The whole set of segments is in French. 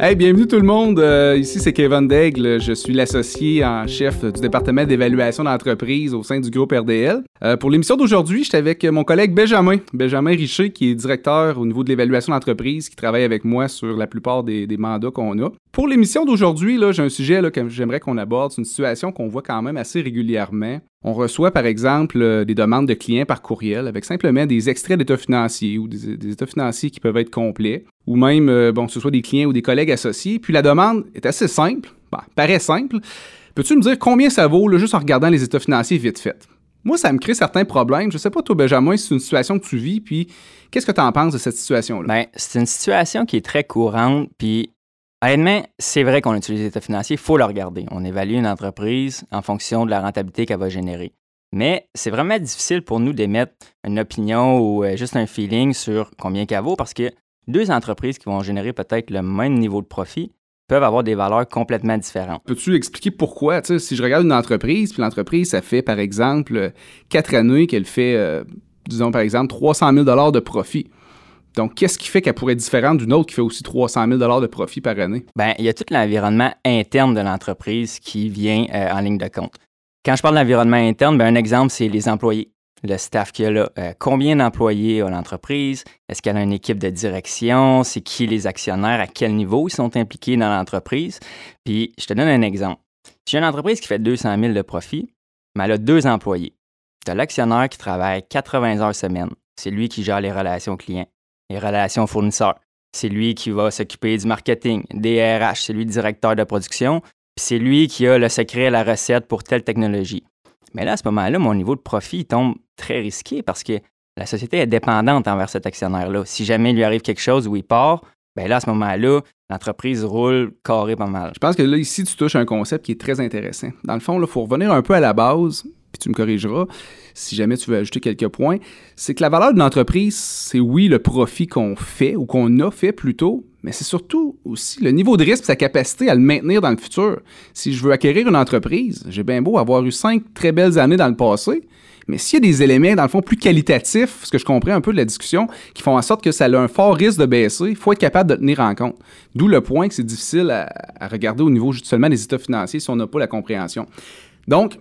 Hey, bienvenue tout le monde. Euh, ici, c'est Kevin Daigle. Je suis l'associé en chef du département d'évaluation d'entreprise au sein du groupe RDL. Euh, pour l'émission d'aujourd'hui, j'étais avec mon collègue Benjamin, Benjamin Richer, qui est directeur au niveau de l'évaluation d'entreprise, qui travaille avec moi sur la plupart des, mandats qu'on a. Pour l'émission d'aujourd'hui, j'ai un sujet là, que j'aimerais qu'on aborde. C'est une situation qu'on voit quand même assez régulièrement. On reçoit par exemple euh, des demandes de clients par courriel avec simplement des extraits d'états financiers ou des, états financiers qui peuvent être complets, ou même, euh, bon, que ce soit des clients ou des collègues associés. Puis la demande est assez simple, bah, paraît simple. Peux-tu me dire combien ça vaut juste en regardant les états financiers vite fait? Moi, ça me crée certains problèmes. Je sais pas, toi, Benjamin, si c'est une situation que tu vis, puis qu'est-ce que tu en penses de cette situation-là? Bien, c'est une situation qui est très courante, puis Honnêtement, c'est vrai qu'on utilise les états financiers, il faut le regarder. On évalue une entreprise en fonction de la rentabilité qu'elle va générer. Mais c'est vraiment difficile pour nous d'émettre une opinion ou euh, juste un feeling sur combien qu'elle vaut parce que deux entreprises qui vont générer peut-être le même niveau de profit peuvent avoir des valeurs complètement différentes. Peux-tu expliquer pourquoi? si je regarde une entreprise, puis l'entreprise, ça fait par exemple quatre années qu'elle fait, euh, disons par exemple, 300 000 de profit. Donc, qu'est-ce qui fait qu'elle pourrait être différente d'une autre qui fait aussi 300 000 de profit par année? Bien, il y a tout l'environnement interne de l'entreprise qui vient euh, en ligne de compte. Quand je parle d'environnement interne, bien, un exemple, c'est les employés, le staff qu'il y a là. Euh, combien d'employés a l'entreprise? Est-ce qu'elle a une équipe de direction? C'est qui les actionnaires? À quel niveau ils sont impliqués dans l'entreprise? Puis, je te donne un exemple. Si j'ai une entreprise qui fait 200 000 de profit, mais elle a deux employés. Tu as l'actionnaire qui travaille 80 heures semaine. C'est lui qui gère les relations clients les relations fournisseurs. C'est lui qui va s'occuper du marketing, des RH, c'est lui le directeur de production, puis c'est lui qui a le secret, la recette pour telle technologie. Mais là, à ce moment-là, mon niveau de profit tombe très risqué parce que la société est dépendante envers cet actionnaire-là. Si jamais il lui arrive quelque chose où il part, bien là, à ce moment-là, l'entreprise roule carré pas mal. Je pense que là, ici, tu touches un concept qui est très intéressant. Dans le fond, il faut revenir un peu à la base tu me corrigeras si jamais tu veux ajouter quelques points, c'est que la valeur d'une entreprise, c'est oui le profit qu'on fait ou qu'on a fait plutôt, mais c'est surtout aussi le niveau de risque et sa capacité à le maintenir dans le futur. Si je veux acquérir une entreprise, j'ai bien beau avoir eu cinq très belles années dans le passé, mais s'il y a des éléments, dans le fond, plus qualitatifs, ce que je comprends un peu de la discussion, qui font en sorte que ça a un fort risque de baisser, il faut être capable de tenir en compte. D'où le point que c'est difficile à, regarder au niveau seulement des états financiers si on n'a pas la compréhension. Donc,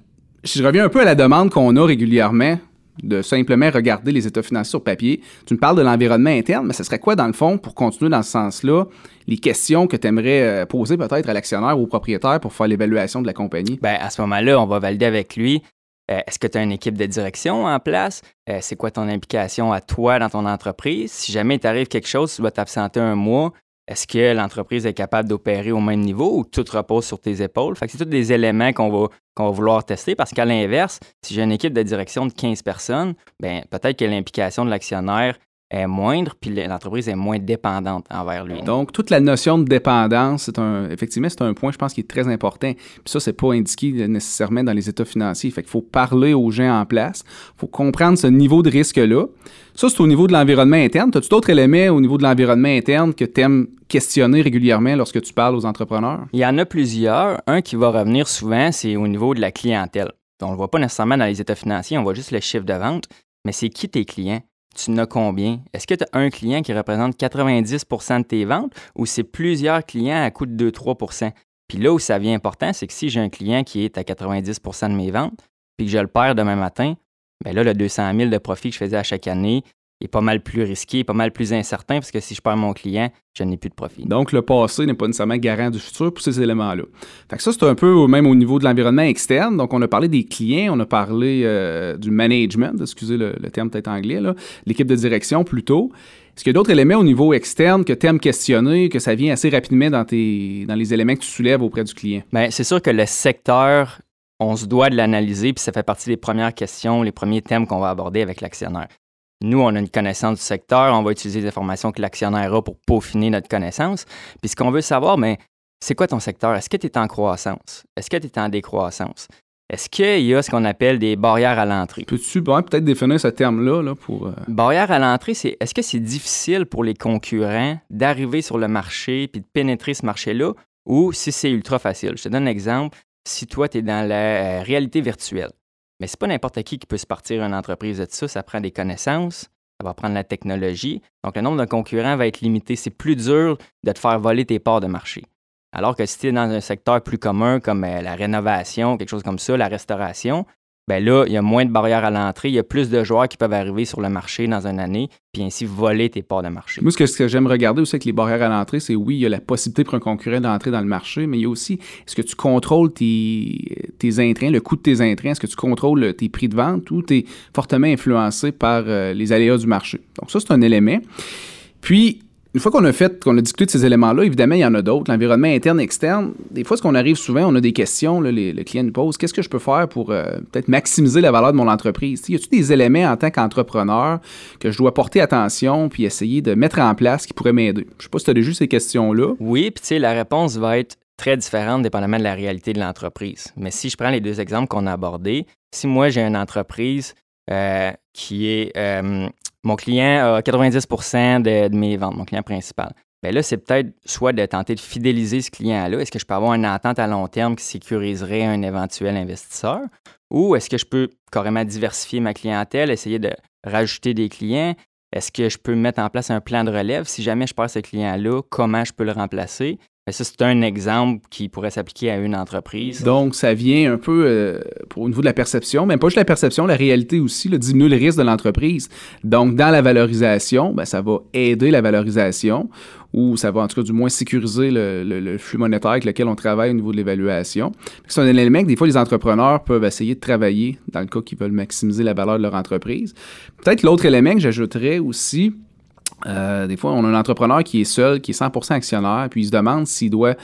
je reviens un peu à la demande qu'on a régulièrement de simplement regarder les états financiers sur papier, tu me parles de l'environnement interne, mais ce serait quoi dans le fond, pour continuer dans ce sens-là, les questions que tu aimerais euh, poser peut-être à l'actionnaire ou au propriétaire pour faire l'évaluation de la compagnie? Bien, à ce moment-là, on va valider avec lui. Euh, est-ce que tu as une équipe de direction en place? Euh, c'est quoi ton implication à toi dans ton entreprise? Si jamais il t'arrive quelque chose, tu dois t'absenter un mois, est-ce que l'entreprise est capable d'opérer au même niveau ou tout repose sur tes épaules? Fait que c'est tous des éléments qu'on va, qu'on va vouloir tester parce qu'à l'inverse, si j'ai une équipe de direction de 15 personnes, ben peut-être que l'implication de l'actionnaire est moindre, puis l'entreprise est moins dépendante envers lui. Donc, toute la notion de dépendance, c'est un, effectivement, c'est un point, je pense, qui est très important. Puis ça, c'est pas indiqué nécessairement dans les états financiers. Fait qu'il faut parler aux gens en place. Il faut comprendre ce niveau de risque-là. Ça, c'est au niveau de l'environnement interne. As-tu d'autres éléments au niveau de l'environnement interne que tu aimes questionner régulièrement lorsque tu parles aux entrepreneurs? Il y en a plusieurs. Un qui va revenir souvent, c'est au niveau de la clientèle. On ne le voit pas nécessairement dans les états financiers, on voit juste le chiffre de vente, mais c'est qui tes clients? Tu n'as combien? Est-ce que tu as un client qui représente 90% de tes ventes ou c'est plusieurs clients à coût de 2-3% Puis là où ça vient important, c'est que si j'ai un client qui est à 90% de mes ventes, puis que je le perds demain matin, bien là, le 200 000 de profit que je faisais à chaque année, est pas mal plus risqué, pas mal plus incertain, parce que si je perds mon client, je n'ai plus de profit. Donc, le passé n'est pas nécessairement garant du futur pour ces éléments-là. Fait que ça, c'est un peu même au niveau de l'environnement externe. Donc, on a parlé des clients, on a parlé euh, du management, excusez le, terme peut-être anglais, l'équipe de direction plutôt. Est-ce qu'il y a d'autres éléments au niveau externe que tu aimes questionner, que ça vient assez rapidement dans, tes, dans les éléments que tu soulèves auprès du client? Bien, c'est sûr que le secteur, on se doit de l'analyser, puis ça fait partie des premières questions, les premiers thèmes qu'on va aborder avec l'actionnaire. Nous, on a une connaissance du secteur, on va utiliser les informations que l'actionnaire a pour peaufiner notre connaissance. Puis ce qu'on veut savoir, mais c'est quoi ton secteur? Est-ce que tu es en croissance? Est-ce que tu es en décroissance? Est-ce qu'il y a ce qu'on appelle des barrières à l'entrée? Peux-tu peut-être définir ce terme-là là, pour. Euh, Barrière à l'entrée, c'est est-ce que c'est difficile pour les concurrents d'arriver sur le marché puis de pénétrer ce marché-là? Ou si c'est ultra facile? Je te donne un exemple. Si toi, tu es dans la euh, réalité virtuelle, mais c'est pas n'importe qui qui peut se partir une entreprise de ça. Ça prend des connaissances, ça va prendre la technologie. Donc, le nombre de concurrents va être limité. C'est plus dur de te faire voler tes parts de marché. Alors que si tu es dans un secteur plus commun comme euh, la rénovation, quelque chose comme ça, la restauration, ben là, il y a moins de barrières à l'entrée, il y a plus de joueurs qui peuvent arriver sur le marché dans une année, puis ainsi voler tes parts de marché. Moi, ce que, j'aime regarder aussi avec les barrières à l'entrée, c'est oui, il y a la possibilité pour un concurrent d'entrer dans le marché, mais il y a aussi, est-ce que tu contrôles tes, tes intrants, le coût de tes intrants, est-ce que tu contrôles tes prix de vente ou tu es fortement influencé par euh, les aléas du marché? Donc ça, c'est un élément. Puis, une fois qu'on a fait, qu'on a discuté de ces éléments-là, évidemment, il y en a d'autres. L'environnement interne, externe. Des fois, ce qu'on arrive souvent, on a des questions, le client nous pose qu'est-ce que je peux faire pour euh, peut-être maximiser la valeur de mon entreprise? Y a-t-il des éléments en tant qu'entrepreneur que je dois porter attention puis essayer de mettre en place qui pourraient m'aider? Je ne sais pas si tu as déjà ces questions-là. Oui, puis tu sais, la réponse va être très différente dépendamment de la réalité de l'entreprise. Mais si je prends les deux exemples qu'on a abordés, si moi j'ai une entreprise euh, qui est euh, mon client a 90% de, mes ventes, mon client principal. Bien là, c'est peut-être soit de tenter de fidéliser ce client-là. Est-ce que je peux avoir une entente à long terme qui sécuriserait un éventuel investisseur? Ou est-ce que je peux carrément diversifier ma clientèle, essayer de rajouter des clients? Est-ce que je peux mettre en place un plan de relève? Si jamais je perds ce client-là, comment je peux le remplacer? Ça, c'est un exemple qui pourrait s'appliquer à une entreprise. Donc, ça vient un peu euh, au niveau de la perception, mais pas juste la perception, la réalité aussi, le diminuer le risque de l'entreprise. Donc, dans la valorisation, ben, ça va aider la valorisation ou ça va en tout cas du moins sécuriser le, flux monétaire avec lequel on travaille au niveau de l'évaluation. C'est un élément que des fois les entrepreneurs peuvent essayer de travailler dans le cas qu'ils veulent maximiser la valeur de leur entreprise. Peut-être l'autre élément que j'ajouterais aussi, euh, des fois, on a un entrepreneur qui est seul, qui est 100% actionnaire, puis il se demande s'il doit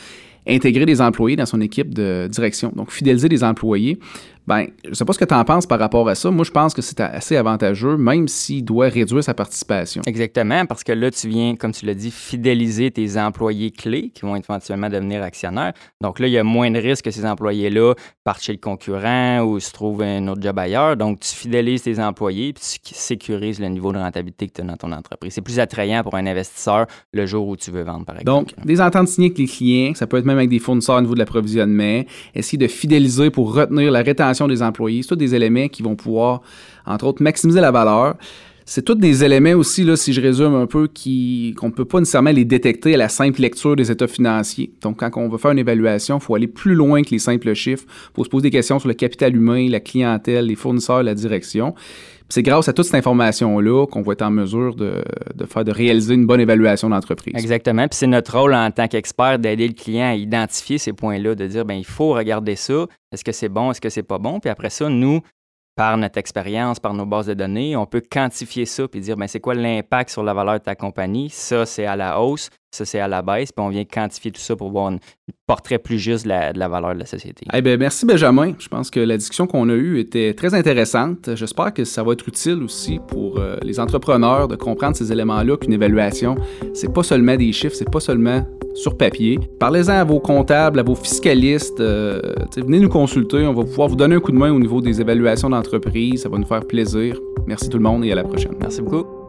intégrer des employés dans son équipe de direction. Donc, fidéliser des employés. Ben, je ne sais pas ce que tu en penses par rapport à ça. Moi, je pense que c'est assez avantageux, même s'il doit réduire sa participation. Exactement, parce que là, tu viens, comme tu l'as dit, fidéliser tes employés clés qui vont éventuellement devenir actionnaires. Donc là, il y a moins de risques que ces employés-là partent chez le concurrent ou se trouvent un autre job ailleurs. Donc, tu fidélises tes employés puis tu sécurises le niveau de rentabilité que tu as dans ton entreprise. C'est plus attrayant pour un investisseur le jour où tu veux vendre, par exemple. Donc, des ententes signées avec les clients, ça peut être même avec des fournisseurs au niveau de l'approvisionnement, essayer de fidéliser pour retenir la rétention des employés. C'est tous des éléments qui vont pouvoir, entre autres, maximiser la valeur. C'est tous des éléments aussi, là, si je résume un peu, qu'on ne peut pas nécessairement les détecter à la simple lecture des états financiers. Donc, quand on veut faire une évaluation, il faut aller plus loin que les simples chiffres. Il faut se poser des questions sur le capital humain, la clientèle, les fournisseurs, la direction. C'est grâce à toute cette information-là qu'on va être en mesure de, faire, de réaliser une bonne évaluation d'entreprise. Exactement. Puis c'est notre rôle en tant qu'expert d'aider le client à identifier ces points-là, de dire, ben il faut regarder ça. Est-ce que c'est bon? Est-ce que c'est pas bon? Puis après ça, nous, par notre expérience, par nos bases de données, on peut quantifier ça puis dire ben, c'est quoi l'impact sur la valeur de ta compagnie? Ça, c'est à la hausse, ça, c'est à la baisse, puis on vient quantifier tout ça pour voir un portrait plus juste de la, valeur de la société. Eh bien, merci Benjamin. Je pense que la discussion qu'on a eue était très intéressante. J'espère que ça va être utile aussi pour euh, les entrepreneurs de comprendre ces éléments-là, qu'une évaluation, c'est pas seulement des chiffres, c'est pas seulement sur papier. Parlez-en à vos comptables, à vos fiscalistes. Euh, venez nous consulter. On va pouvoir vous donner un coup de main au niveau des évaluations d'entreprise. Ça va nous faire plaisir. Merci tout le monde et à la prochaine. Merci beaucoup.